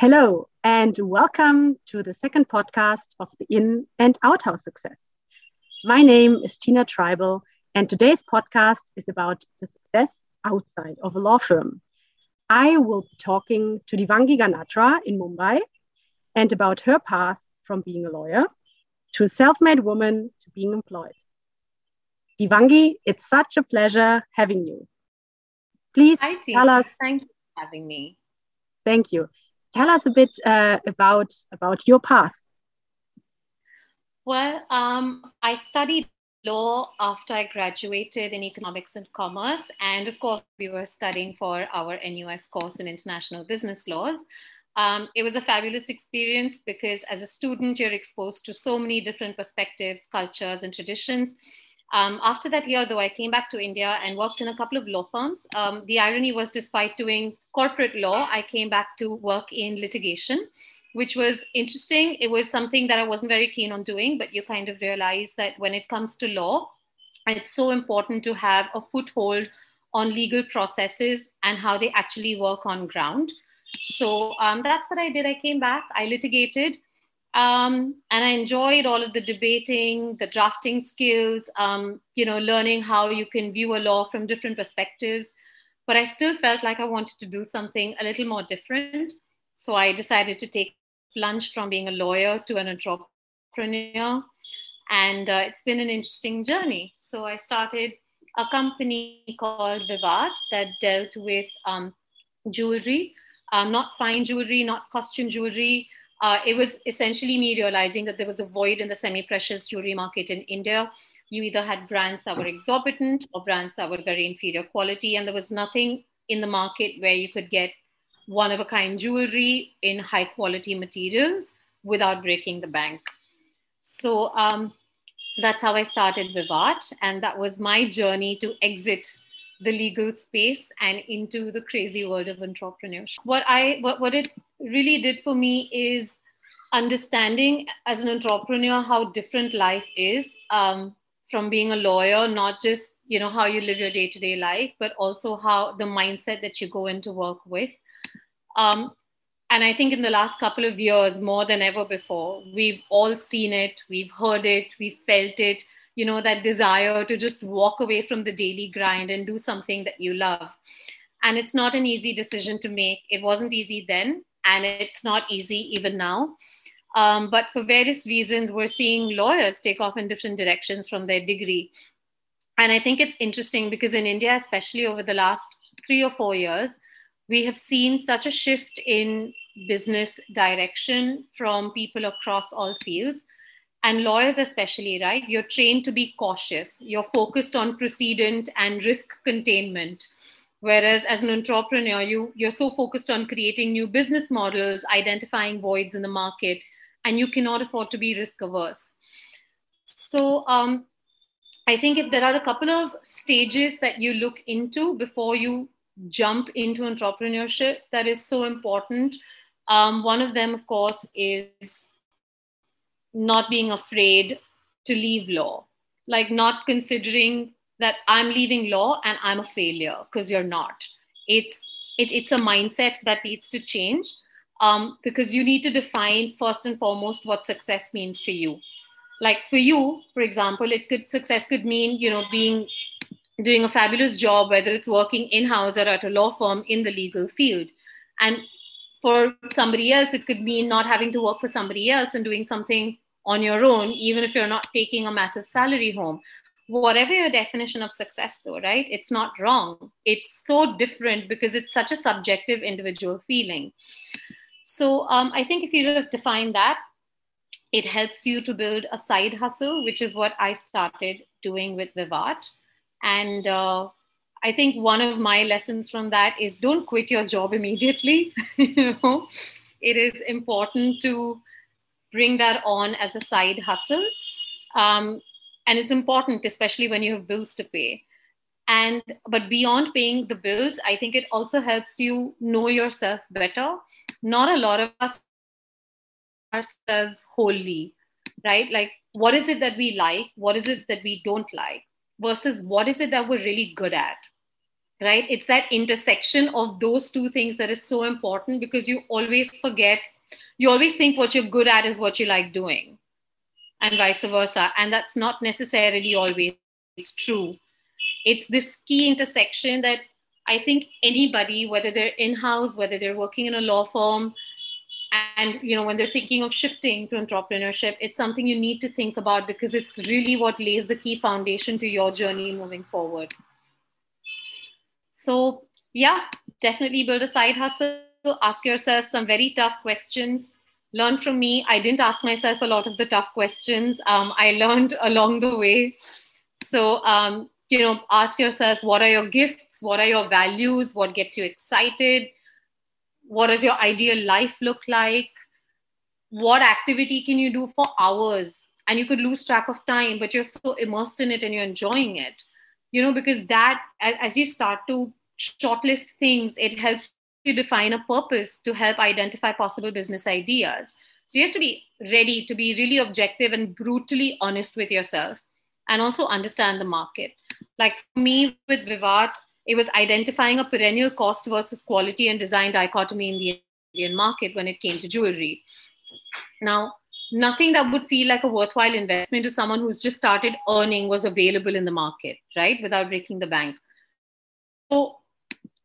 Hello, and welcome to the second podcast of the In and Outhouse Success. My name is Tina Tribal, and today's podcast is about the success outside of a law firm. I will be talking to Devangee Ganatra in Mumbai and about her path from being a lawyer to a self made woman to being employed. Devangee, it's such a pleasure having you. Please Hi, tell us. Thank you for having me. Thank you tell us a bit uh, about about your path. Well, um, I studied law after I graduated in economics and commerce, and of course, we were studying for our NUS course in international business laws. Um, it was a fabulous experience because as a student, you're exposed to so many different perspectives, cultures, and traditions. Um, after that year, though, I came back to India and worked in a couple of law firms. Um, the irony was, despite doing corporate law, I came back to work in litigation, which was interesting. It was something that I wasn't very keen on doing, but you kind of realize that when it comes to law, it's so important to have a foothold on legal processes and how they actually work on ground. So um, that's what I did. I came back, I litigated. Um, and I enjoyed all of the debating, the drafting skills, um, you know, learning how you can view a law from different perspectives. But I still felt like I wanted to do something a little more different. So I decided to take plunge from being a lawyer to an entrepreneur. And uh, it's been an interesting journey. So I started a company called Vivat that dealt with um, jewelry, um, not fine jewelry, not costume jewelry, uh, it was essentially me realizing that there was a void in the semi precious jewelry market in India. You either had brands that were exorbitant or brands that were very inferior quality, and there was nothing in the market where you could get one of a kind jewelry in high quality materials without breaking the bank. So um, that's how I started Vivat, and that was my journey to exit the legal space and into the crazy world of entrepreneurship. What I what, what it really did for me is understanding as an entrepreneur how different life is um, from being a lawyer, not just you know how you live your day to day life, but also how the mindset that you go into work with. Um, and I think in the last couple of years, more than ever before, we've all seen it, we've heard it, we've felt it you know that desire to just walk away from the daily grind and do something that you love. And it's not an easy decision to make. It wasn't easy then and it's not easy even now. Um, but for various reasons we're seeing lawyers take off in different directions from their degree. And i think it's interesting because in india especially over the last three or four years we have seen such a shift in business direction from people across all fields and lawyers especially right you're trained to be cautious. You're focused on precedent and risk containment. Whereas as an entrepreneur you you're so focused on creating new business models identifying voids in the market and you cannot afford to be risk averse. So um, i think if there are a couple of stages that you look into before you jump into entrepreneurship that is so important um, one of them of course is not being afraid to leave law, like not considering that I'm leaving law and I'm a failure because you're not. It's it, it's a mindset that needs to change um, because you need to define first and foremost what success means to you. Like for you, for example, it could success could mean you know being doing a fabulous job, whether it's working in house or at a law firm in the legal field, and for somebody else, it could mean not having to work for somebody else and doing something on your own, even if you're not taking a massive salary home. Whatever your definition of success, though, right? It's not wrong. It's so different because it's such a subjective individual feeling. So um, I think if you define that, it helps you to build a side hustle, which is what I started doing with Vivat. And uh, I think one of my lessons from that is don't quit your job immediately. you know, it is important to bring that on as a side hustle. Um, and it's important, especially when you have bills to pay. And but beyond paying the bills, I think it also helps you know yourself better. Not a lot of us ourselves wholly, right? Like, what is it that we like? What is it that we don't like? Versus what is it that we're really good at? right? It's that intersection of those two things that is so important because you always forget, you always think what you're good at is what you like doing, and vice versa. And that's not necessarily always true. It's this key intersection that I think anybody, whether they're in house, whether they're working in a law firm, and you know when they're thinking of shifting to entrepreneurship it's something you need to think about because it's really what lays the key foundation to your journey moving forward so, yeah, definitely build a side hustle. Ask yourself some very tough questions. Learn from me. I didn't ask myself a lot of the tough questions. Um, I learned along the way. So, um, you know, ask yourself what are your gifts? What are your values? What gets you excited? What does your ideal life look like? What activity can you do for hours? And you could lose track of time, but you're so immersed in it and you're enjoying it you know because that as you start to shortlist things, it helps you define a purpose to help identify possible business ideas. So you have to be ready to be really objective and brutally honest with yourself and also understand the market. Like me with Vivat, it was identifying a perennial cost versus quality and design dichotomy in the Indian market when it came to jewelry. Now, nothing that would feel like a worthwhile investment to someone who's just started earning was available in the market, right? Without breaking the bank. So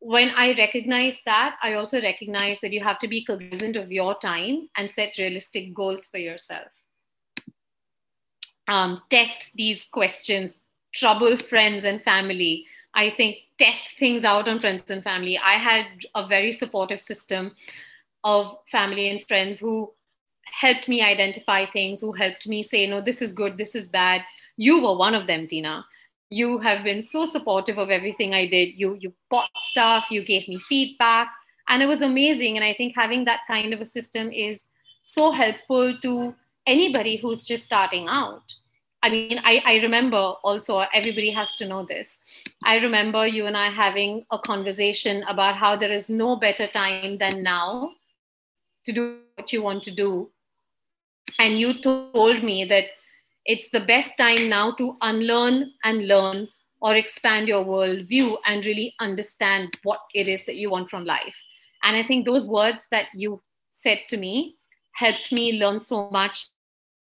when I recognize that, I also recognize that you have to be cognizant of your time and set realistic goals for yourself. Um, test these questions, trouble friends and family. I think test things out on friends and family. I had a very supportive system of family and friends who helped me identify things, who helped me say, no, this is good, this is bad. You were one of them, Tina you have been so supportive of everything I did. You you bought stuff, you gave me feedback, and it was amazing. And I think having that kind of a system is so helpful to anybody who's just starting out. I mean, I, I remember also, everybody has to know this. I remember you and I having a conversation about how there is no better time than now to do what you want to do. And you told me that it's the best time now to unlearn and learn or expand your worldview and really understand what it is that you want from life. And I think those words that you said to me helped me learn so much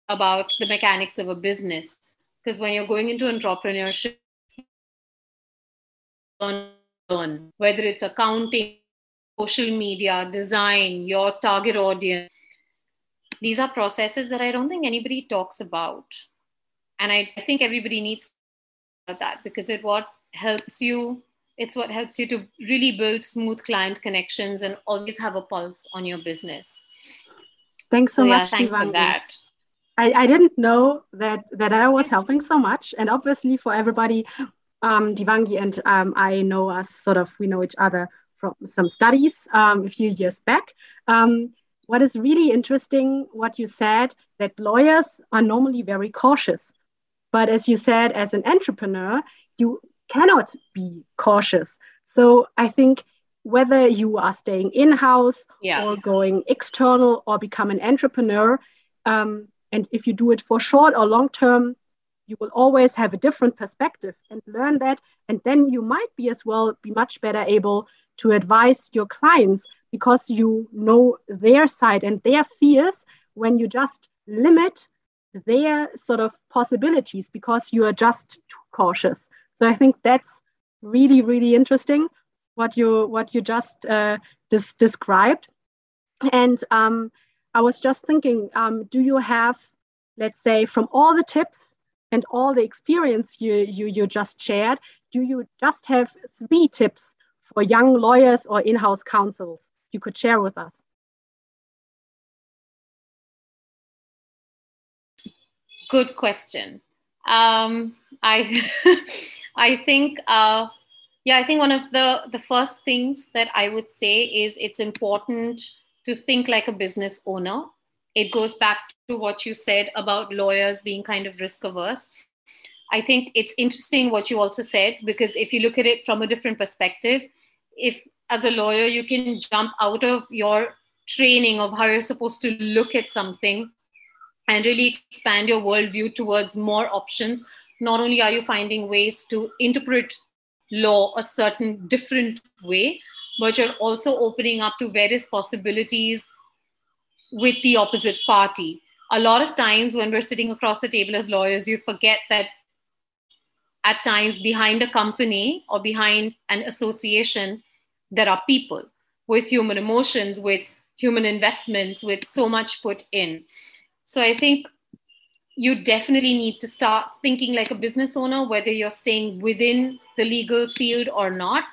about the mechanics of a business. Because when you're going into entrepreneurship, learn, whether it's accounting, social media, design, your target audience, these are processes that I don't think anybody talks about. And I, I think everybody needs that because it what helps you, it's what helps you to really build smooth client connections and always have a pulse on your business. Thanks so, so much, yeah, for that. I, I didn't know that that I was helping so much. And obviously for everybody, um, Devangee and um, I know us sort of, we know each other from some studies um, a few years back. Um, what is really interesting, what you said, that lawyers are normally very cautious. But as you said, as an entrepreneur, you cannot be cautious. So I think whether you are staying in house yeah. or going external or become an entrepreneur, um, and if you do it for short or long term, you will always have a different perspective and learn that. And then you might be as well be much better able to advise your clients because you know their side and their fears when you just limit their sort of possibilities because you are just too cautious. So I think that's really really interesting what you what you just uh, dis- described. And um, I was just thinking, um, do you have, let's say, from all the tips and all the experience you you you just shared, do you just have three tips for young lawyers or in-house counsels you could share with us? Good question. Um, I I think uh, yeah, I think one of the the first things that I would say is it's important to think like a business owner. It goes back to what you said about lawyers being kind of risk averse. I think it's interesting what you also said because if you look at it from a different perspective, if as a lawyer you can jump out of your training of how you're supposed to look at something and really expand your worldview towards more options not only are you finding ways to interpret law a certain different way, but you're also opening up to various possibilities with the opposite party. A lot of times when we're sitting across the table as lawyers, you forget that at times behind a company or behind an association, there are people with human emotions, with human investments, with so much put in. So I think you definitely need to start thinking like a business owner, whether you're staying within the legal field or not.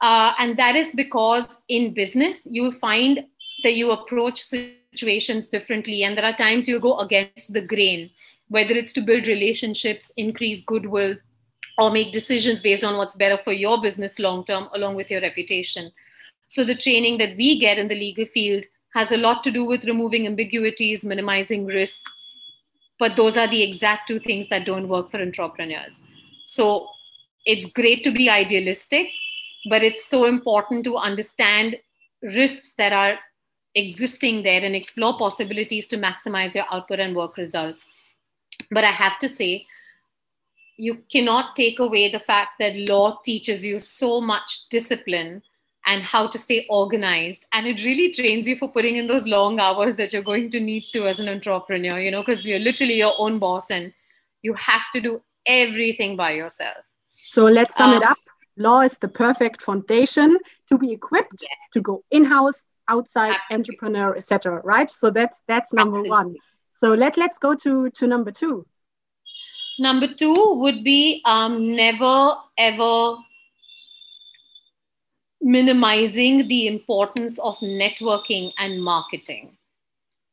Uh, and that is because in business, you'll find that you approach situations differently. And there are times you go against the grain, whether it's to build relationships, increase goodwill, or make decisions based on what's better for your business long term, along with your reputation. So the training that we get in the legal field has a lot to do with removing ambiguities, minimizing risk. But those are the exact two things that don't work for entrepreneurs. So it's great to be idealistic, but it's so important to understand risks that are existing there and explore possibilities to maximize your output and work results. But I have to say, you cannot take away the fact that law teaches you so much discipline and how to stay organized and it really trains you for putting in those long hours that you're going to need to as an entrepreneur you know because you're literally your own boss and you have to do everything by yourself so let's sum um, it up law is the perfect foundation to be equipped yes. to go in-house outside Absolutely. entrepreneur etc right so that's that's number Absolutely. one so let let's go to to number two number two would be um, never ever minimizing the importance of networking and marketing.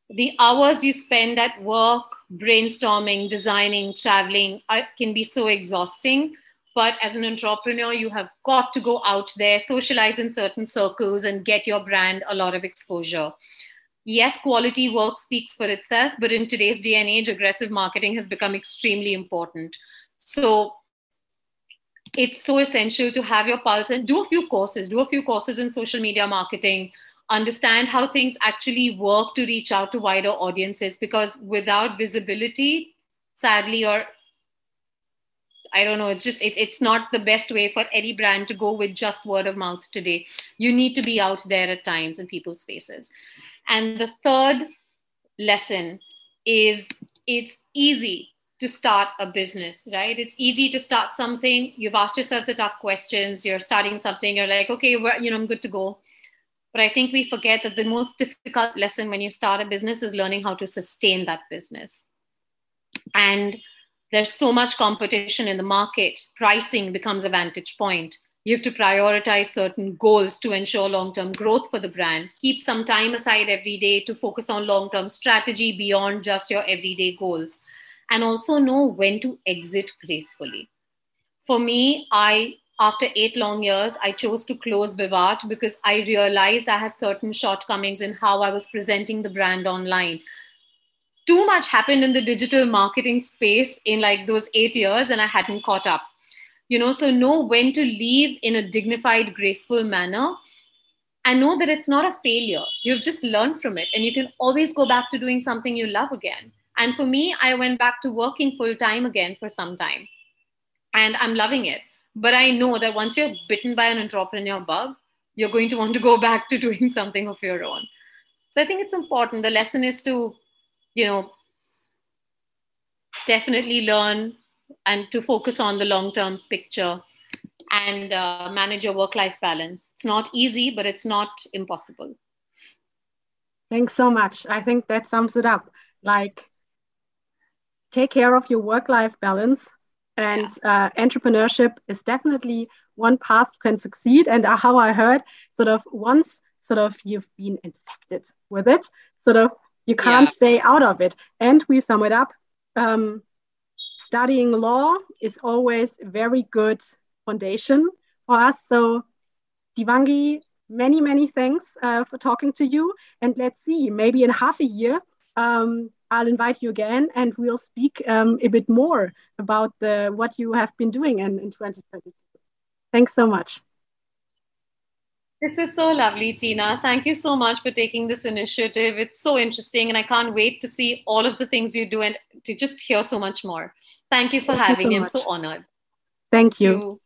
The hours you spend at work, brainstorming, designing, traveling uh, can be so exhausting. But as an entrepreneur, you have got to go out there, socialize in certain circles, and get your brand a lot of exposure. Yes, quality work speaks for itself, but in today's day and age, aggressive marketing has become extremely important. So it's so essential to have your pulse and do a few courses, do a few courses in social media marketing, understand how things actually work to reach out to wider audiences because without visibility, sadly, or I don't know, it's just it, it's not the best way for any brand to go with just word of mouth today. You need to be out there at times in people's faces. And the third lesson is it's easy to start a business, right? It's easy to start something. You've asked yourself the tough questions. You're starting something. You're like, okay, you know, I'm good to go. But I think we forget that the most difficult lesson when you start a business is learning how to sustain that business. And there's so much competition in the market. Pricing becomes a vantage point. You have to prioritize certain goals to ensure long term growth for the brand. Keep some time aside every day to focus on long term strategy beyond just your everyday goals and also know when to exit gracefully. For me, I after eight long years, I chose to close Vivat because I realized I had certain shortcomings in how I was presenting the brand online. Too much happened in the digital marketing space in like those eight years, and I hadn't caught up. You know, so know when to leave in a dignified, graceful manner and know that it's not a failure. You've just learned from it, and you can always go back to doing something you love again. And for me, I went back to working full time again for some time. And I'm loving it. But I know that once you're bitten by an entrepreneur bug, you're going to want to go back to doing something of your own. So I think it's important. The lesson is to, you know, definitely learn and to focus on the long term picture and uh, manage your work life balance. It's not easy, but it's not impossible. Thanks so much. I think that sums it up. Like take care of your work life balance. And yeah. uh, entrepreneurship is definitely one path you can succeed. And uh, how I heard, sort of once sort of you've been infected with it, sort of you can't yeah. stay out of it. And we sum it up. Um, studying law is always a very good foundation for us. So, Devangee, many, many thanks uh, for talking to you. And let's see, maybe in half a year, um, I'll invite you again and we'll speak um, a bit more about the, what you have been doing in, in 2022. Thanks so much. This is so lovely, Tina. Thank you so much for taking this initiative. It's so interesting, and I can't wait to see all of the things you do and to just hear so much more. Thank you for Thank having me. So I'm so honored. Thank you. Thank you.